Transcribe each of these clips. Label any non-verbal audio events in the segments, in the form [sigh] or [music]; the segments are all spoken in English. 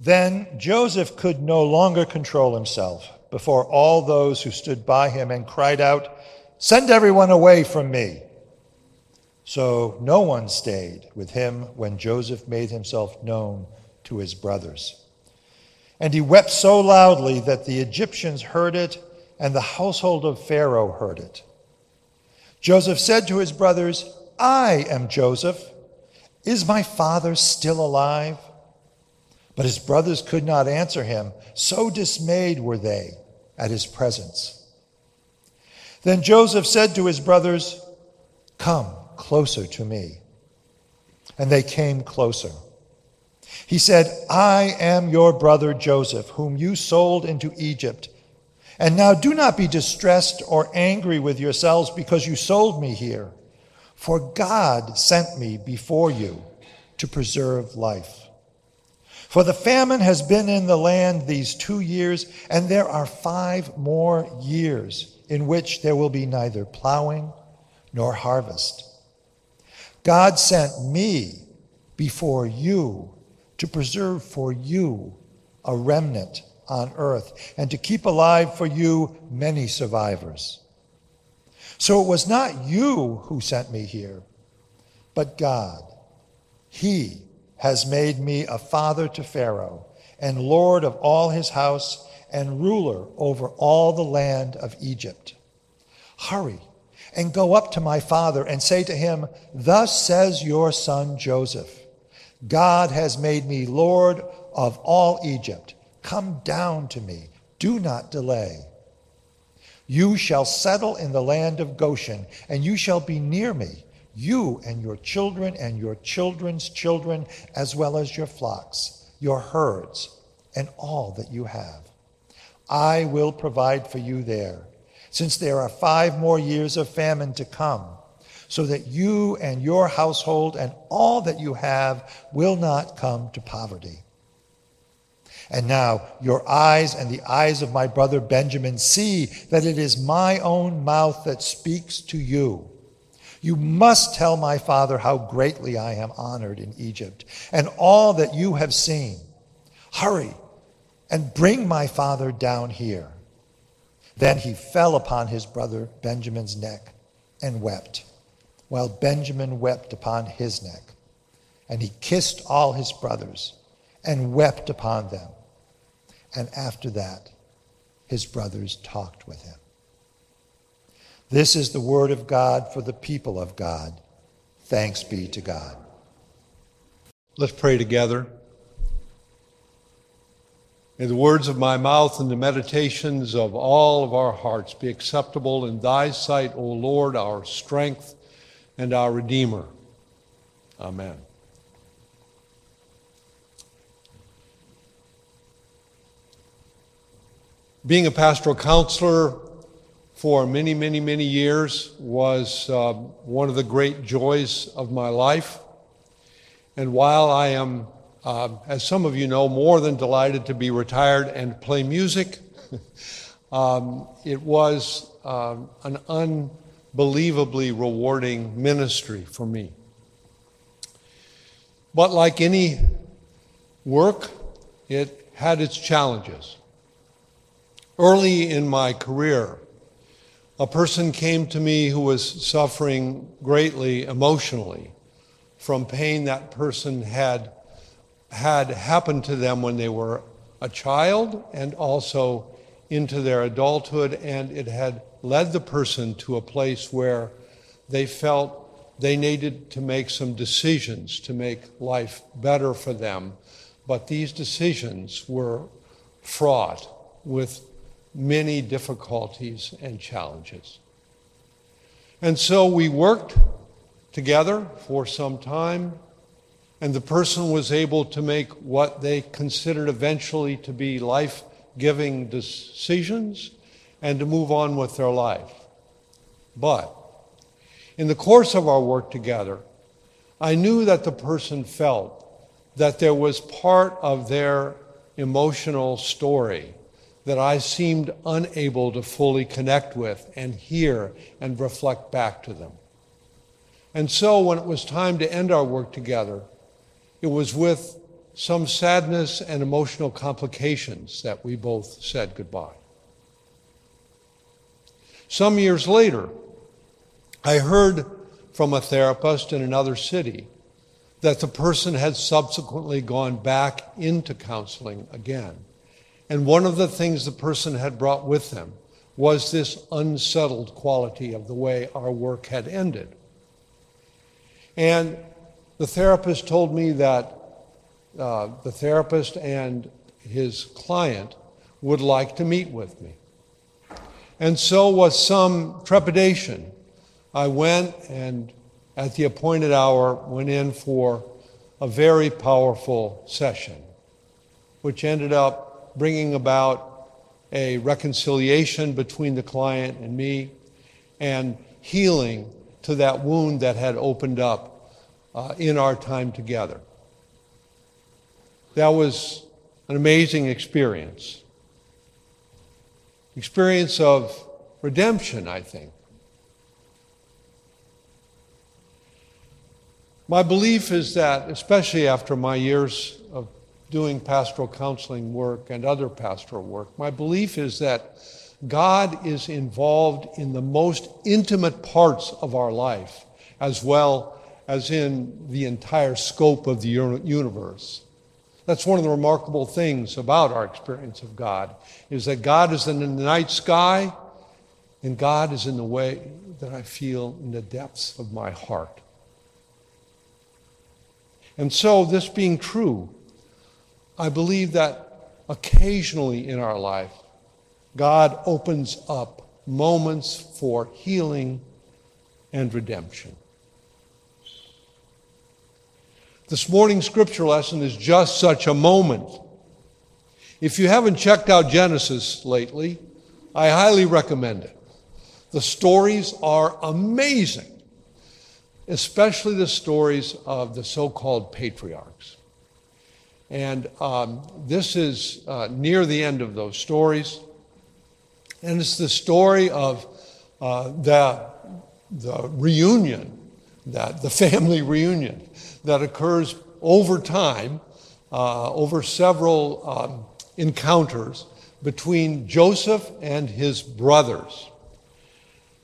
Then Joseph could no longer control himself before all those who stood by him and cried out, Send everyone away from me. So no one stayed with him when Joseph made himself known to his brothers. And he wept so loudly that the Egyptians heard it, and the household of Pharaoh heard it. Joseph said to his brothers, I am Joseph. Is my father still alive? But his brothers could not answer him, so dismayed were they at his presence. Then Joseph said to his brothers, Come closer to me. And they came closer. He said, I am your brother Joseph, whom you sold into Egypt. And now do not be distressed or angry with yourselves because you sold me here, for God sent me before you to preserve life. For the famine has been in the land these two years, and there are five more years in which there will be neither plowing nor harvest. God sent me before you to preserve for you a remnant on earth and to keep alive for you many survivors. So it was not you who sent me here, but God. He has made me a father to Pharaoh, and lord of all his house, and ruler over all the land of Egypt. Hurry and go up to my father and say to him, Thus says your son Joseph God has made me lord of all Egypt. Come down to me. Do not delay. You shall settle in the land of Goshen, and you shall be near me you and your children and your children's children, as well as your flocks, your herds, and all that you have. I will provide for you there, since there are five more years of famine to come, so that you and your household and all that you have will not come to poverty. And now your eyes and the eyes of my brother Benjamin see that it is my own mouth that speaks to you. You must tell my father how greatly I am honored in Egypt and all that you have seen. Hurry and bring my father down here. Then he fell upon his brother Benjamin's neck and wept, while Benjamin wept upon his neck. And he kissed all his brothers and wept upon them. And after that, his brothers talked with him. This is the word of God for the people of God. Thanks be to God. Let's pray together. May the words of my mouth and the meditations of all of our hearts be acceptable in thy sight, O Lord, our strength and our Redeemer. Amen. Being a pastoral counselor for many, many, many years was uh, one of the great joys of my life. And while I am, uh, as some of you know, more than delighted to be retired and play music, [laughs] um, it was um, an unbelievably rewarding ministry for me. But like any work, it had its challenges. Early in my career, a person came to me who was suffering greatly emotionally from pain that person had had happened to them when they were a child and also into their adulthood and it had led the person to a place where they felt they needed to make some decisions to make life better for them. But these decisions were fraught with many difficulties and challenges. And so we worked together for some time, and the person was able to make what they considered eventually to be life giving decisions and to move on with their life. But in the course of our work together, I knew that the person felt that there was part of their emotional story that I seemed unable to fully connect with and hear and reflect back to them. And so when it was time to end our work together, it was with some sadness and emotional complications that we both said goodbye. Some years later, I heard from a therapist in another city that the person had subsequently gone back into counseling again. And one of the things the person had brought with them was this unsettled quality of the way our work had ended. And the therapist told me that uh, the therapist and his client would like to meet with me. And so, with some trepidation, I went and at the appointed hour went in for a very powerful session, which ended up bringing about a reconciliation between the client and me and healing to that wound that had opened up uh, in our time together. That was an amazing experience. Experience of redemption, I think. My belief is that, especially after my years doing pastoral counseling work and other pastoral work, my belief is that God is involved in the most intimate parts of our life, as well as in the entire scope of the universe. That's one of the remarkable things about our experience of God, is that God is in the night sky, and God is in the way that I feel in the depths of my heart. And so, this being true, I believe that occasionally in our life, God opens up moments for healing and redemption. This morning's scripture lesson is just such a moment. If you haven't checked out Genesis lately, I highly recommend it. The stories are amazing especially the stories of the so called patriarchs. And um, this is uh, near the end of those stories. And it's the story of uh, the, the reunion, that, the family reunion that occurs over time, uh, over several um, encounters between Joseph and his brothers.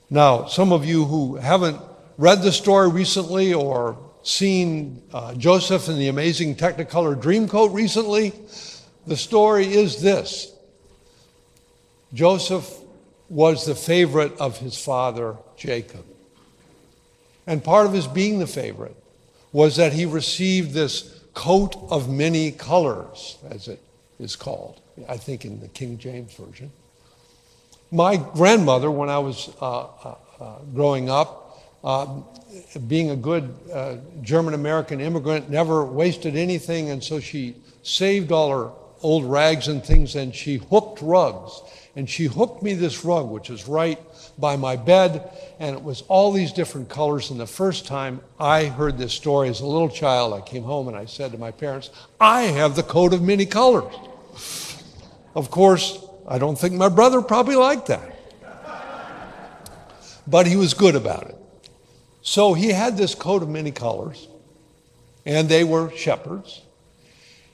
Now, some of you who haven't read the story recently or seen uh, Joseph and the amazing Technicolor Dreamcoat recently, the story is this Joseph was the favorite of his father, Jacob. And part of his being the favorite was that he received this coat of many colors, as it is called, I think in the King James Version. My grandmother, when I was uh, uh, uh growing up, um, being a good uh, German American immigrant, never wasted anything, and so she saved all her old rags and things and she hooked rugs. And she hooked me this rug, which is right by my bed, and it was all these different colors. And the first time I heard this story as a little child, I came home and I said to my parents, I have the coat of many colors. Of course, I don't think my brother probably liked that. But he was good about it. So he had this coat of many colors, and they were shepherds.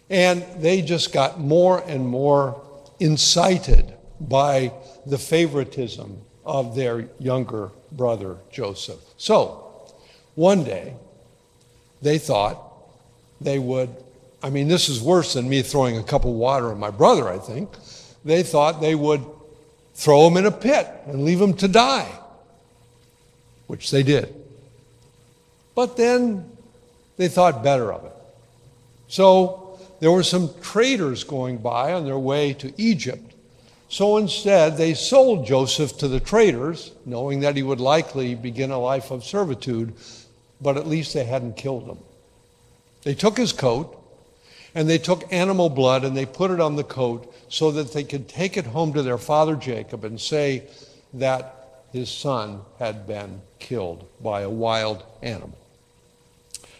And they just got more and more incited by the favoritism of their younger brother Joseph. So one day, they thought they would, I mean, this is worse than me throwing a cup of water on my brother, I think. They thought they would throw him in a pit and leave him to die, which they did. But then they thought better of it. So there were some traders going by on their way to Egypt. So instead, they sold Joseph to the traders, knowing that he would likely begin a life of servitude, but at least they hadn't killed him. They took his coat and they took animal blood and they put it on the coat so that they could take it home to their father Jacob and say that his son had been killed by a wild animal.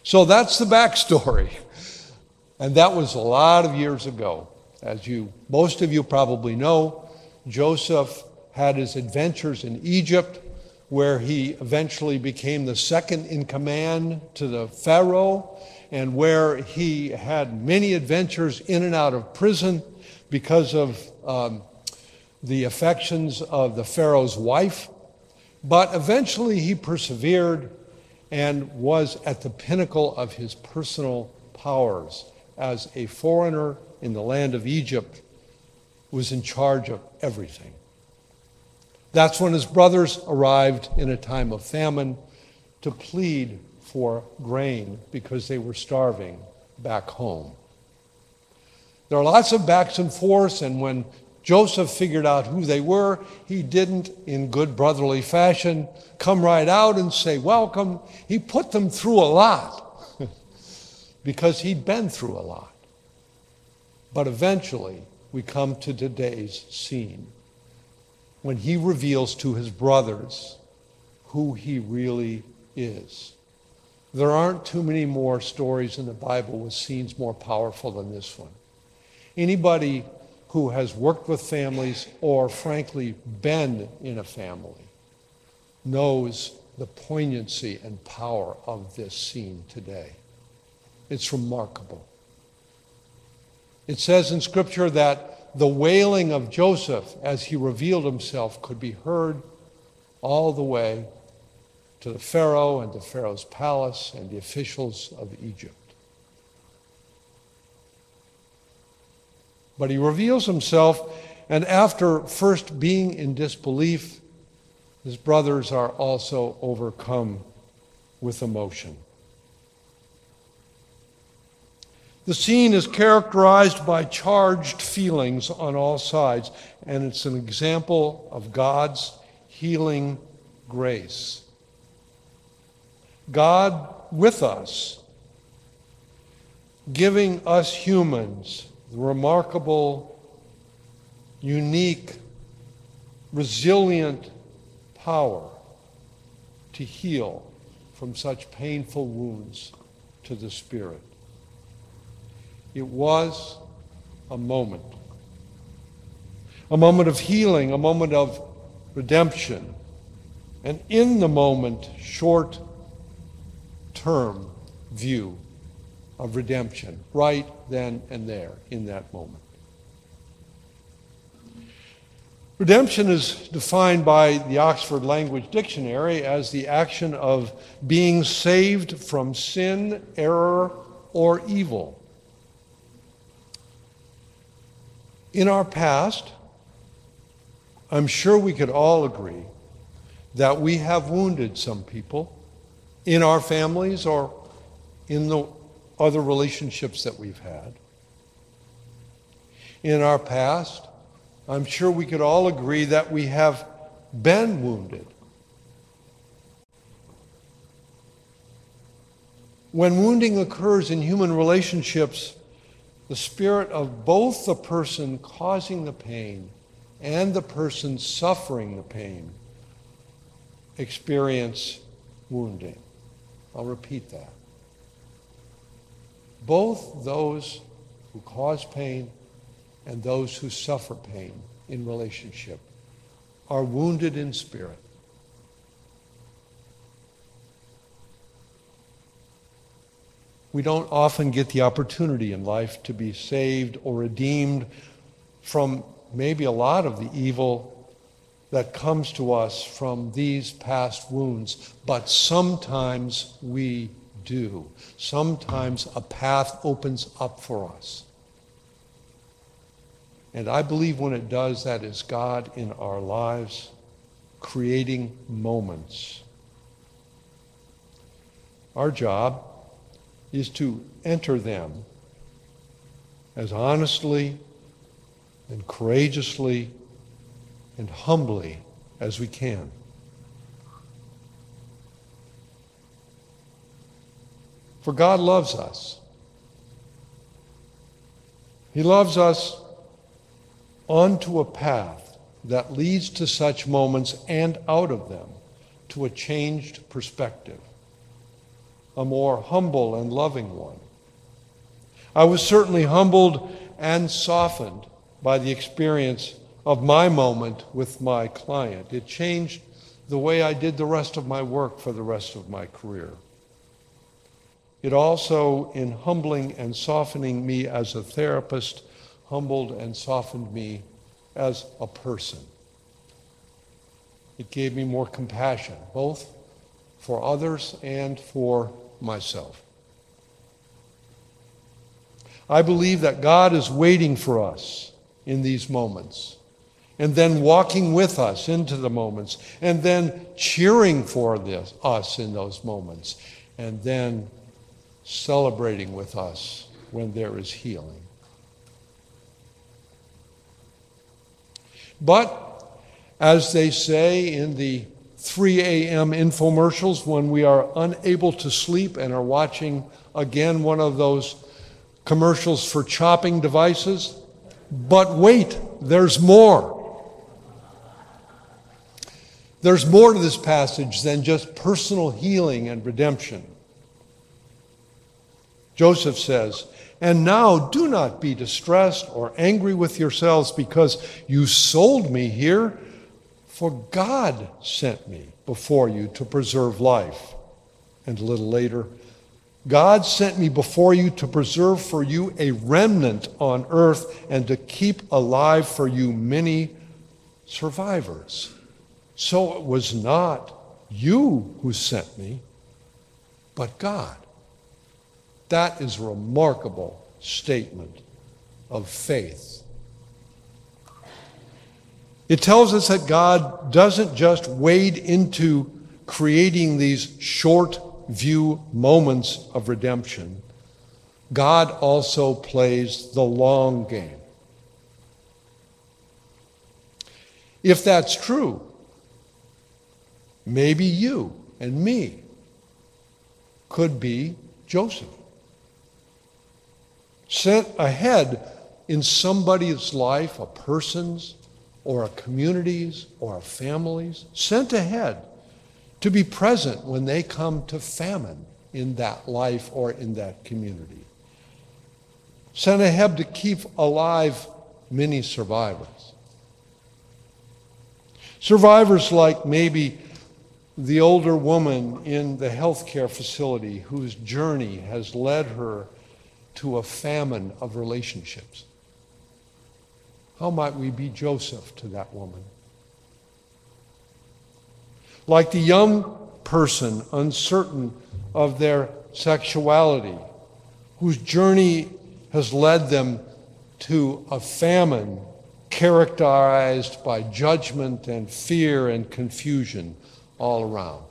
So that's the backstory. And that was a lot of years ago. As you, most of you probably know, Joseph had his adventures in Egypt, where he eventually became the second in command to the Pharaoh. and where he had many adventures in and out of prison because of um, the affections of the Pharaoh's wife. But eventually he persevered and was at the pinnacle of his personal powers as a foreigner in the land of Egypt, was in charge of everything. That's when his brothers arrived in a time of famine to plead for grain because they were starving back home. There are lots of backs and forths, and when Joseph figured out who they were, he didn't, in good brotherly fashion, come right out and say, Welcome. He put them through a lot [laughs] because he'd been through a lot. But eventually, we come to today's scene when he reveals to his brothers who he really is. There aren't too many more stories in the Bible with scenes more powerful than this one. Anybody who has worked with families or, frankly, been in a family knows the poignancy and power of this scene today. It's remarkable. It says in Scripture that the wailing of Joseph as he revealed himself could be heard all the way to the Pharaoh and to Pharaoh's palace and the officials of Egypt. But he reveals himself, and after first being in disbelief, his brothers are also overcome with emotion. The scene is characterized by charged feelings on all sides, and it's an example of God's healing grace. God with us, giving us humans remarkable, unique, resilient power to heal from such painful wounds to the Spirit. It was a moment. A moment of healing, a moment of redemption. And in the moment, short term view of redemption, right then and there in that moment. Redemption is defined by the Oxford Language Dictionary as the action of being saved from sin, error, or evil. In our past, I'm sure we could all agree that we have wounded some people in our families or in the other relationships that we've had. In our past, I'm sure we could all agree that we have been wounded. When wounding occurs in human relationships, the spirit of both the person causing the pain and the person suffering the pain experience wounding. I'll repeat that. Both those who cause pain and those who suffer pain in relationship are wounded in spirit. We don't often get the opportunity in life to be saved or redeemed from maybe a lot of the evil that comes to us from these past wounds, but sometimes we do. Sometimes a path opens up for us. And I believe when it does, that is God in our lives creating moments. Our job is to enter them as honestly and courageously and humbly as we can. For God loves us. He loves us onto a path that leads to such moments and out of them to a changed perspective a more humble and loving one. I was certainly humbled and softened by the experience of my moment with my client. It changed the way I did the rest of my work for the rest of my career. It also, in humbling and softening me as a therapist, humbled and softened me as a person. It gave me more compassion, both for others and for myself. I believe that God is waiting for us in these moments and then walking with us into the moments and then cheering for this, us in those moments and then celebrating with us when there is healing. But, as they say in the 3 a.m. infomercials, when we are unable to sleep and are watching again one of those commercials for chopping devices, but wait, there's more. There's more to this passage than just personal healing and redemption. Joseph says, And now do not be distressed or angry with yourselves because you sold me here, for God sent me before you to preserve life. And a little later, God sent me before you to preserve for you a remnant on earth and to keep alive for you many survivors. So it was not you who sent me, but God. That is a remarkable statement of faith. It tells us that God doesn't just wade into creating these short view moments of redemption. God also plays the long game. If that's true, maybe you and me could be Joseph sent ahead in somebody's life, a person's, or a community's, or a family's, sent ahead to be present when they come to famine in that life or in that community. Sent ahead to keep alive many survivors. Survivors like maybe the older woman in the healthcare facility whose journey has led her to a famine of relationships. How might we be Joseph to that woman? Like the young person uncertain of their sexuality, whose journey has led them to a famine characterized by judgment and fear and confusion all around.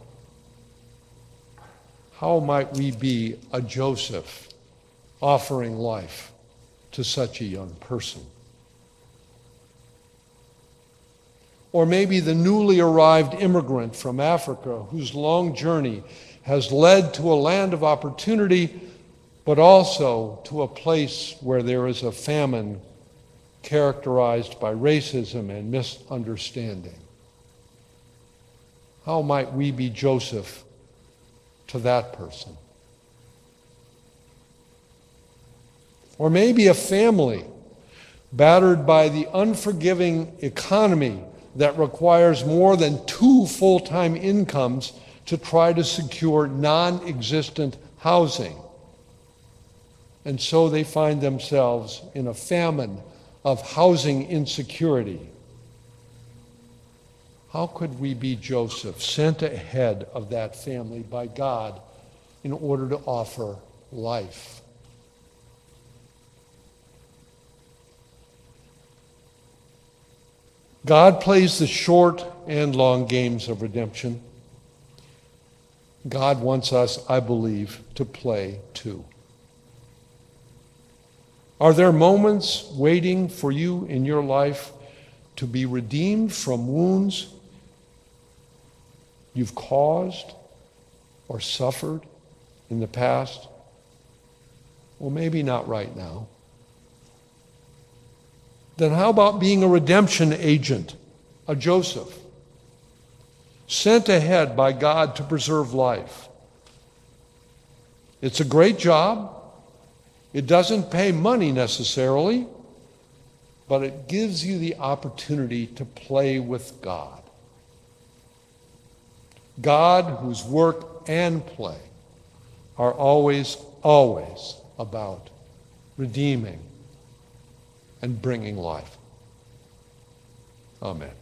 How might we be a Joseph offering life to such a young person. Or maybe the newly arrived immigrant from Africa whose long journey has led to a land of opportunity, but also to a place where there is a famine characterized by racism and misunderstanding. How might we be Joseph to that person? Or maybe a family battered by the unforgiving economy that requires more than two full time incomes to try to secure non existent housing. And so they find themselves in a famine of housing insecurity. How could we be Joseph, sent ahead of that family by God in order to offer life? God plays the short and long games of redemption. God wants us, I believe, to play too. Are there moments waiting for you in your life to be redeemed from wounds you've caused or suffered in the past? Well, maybe not right now then how about being a redemption agent, a Joseph, sent ahead by God to preserve life? It's a great job. It doesn't pay money necessarily, but it gives you the opportunity to play with God. God, whose work and play are always, always about redeeming and bringing life. Amen.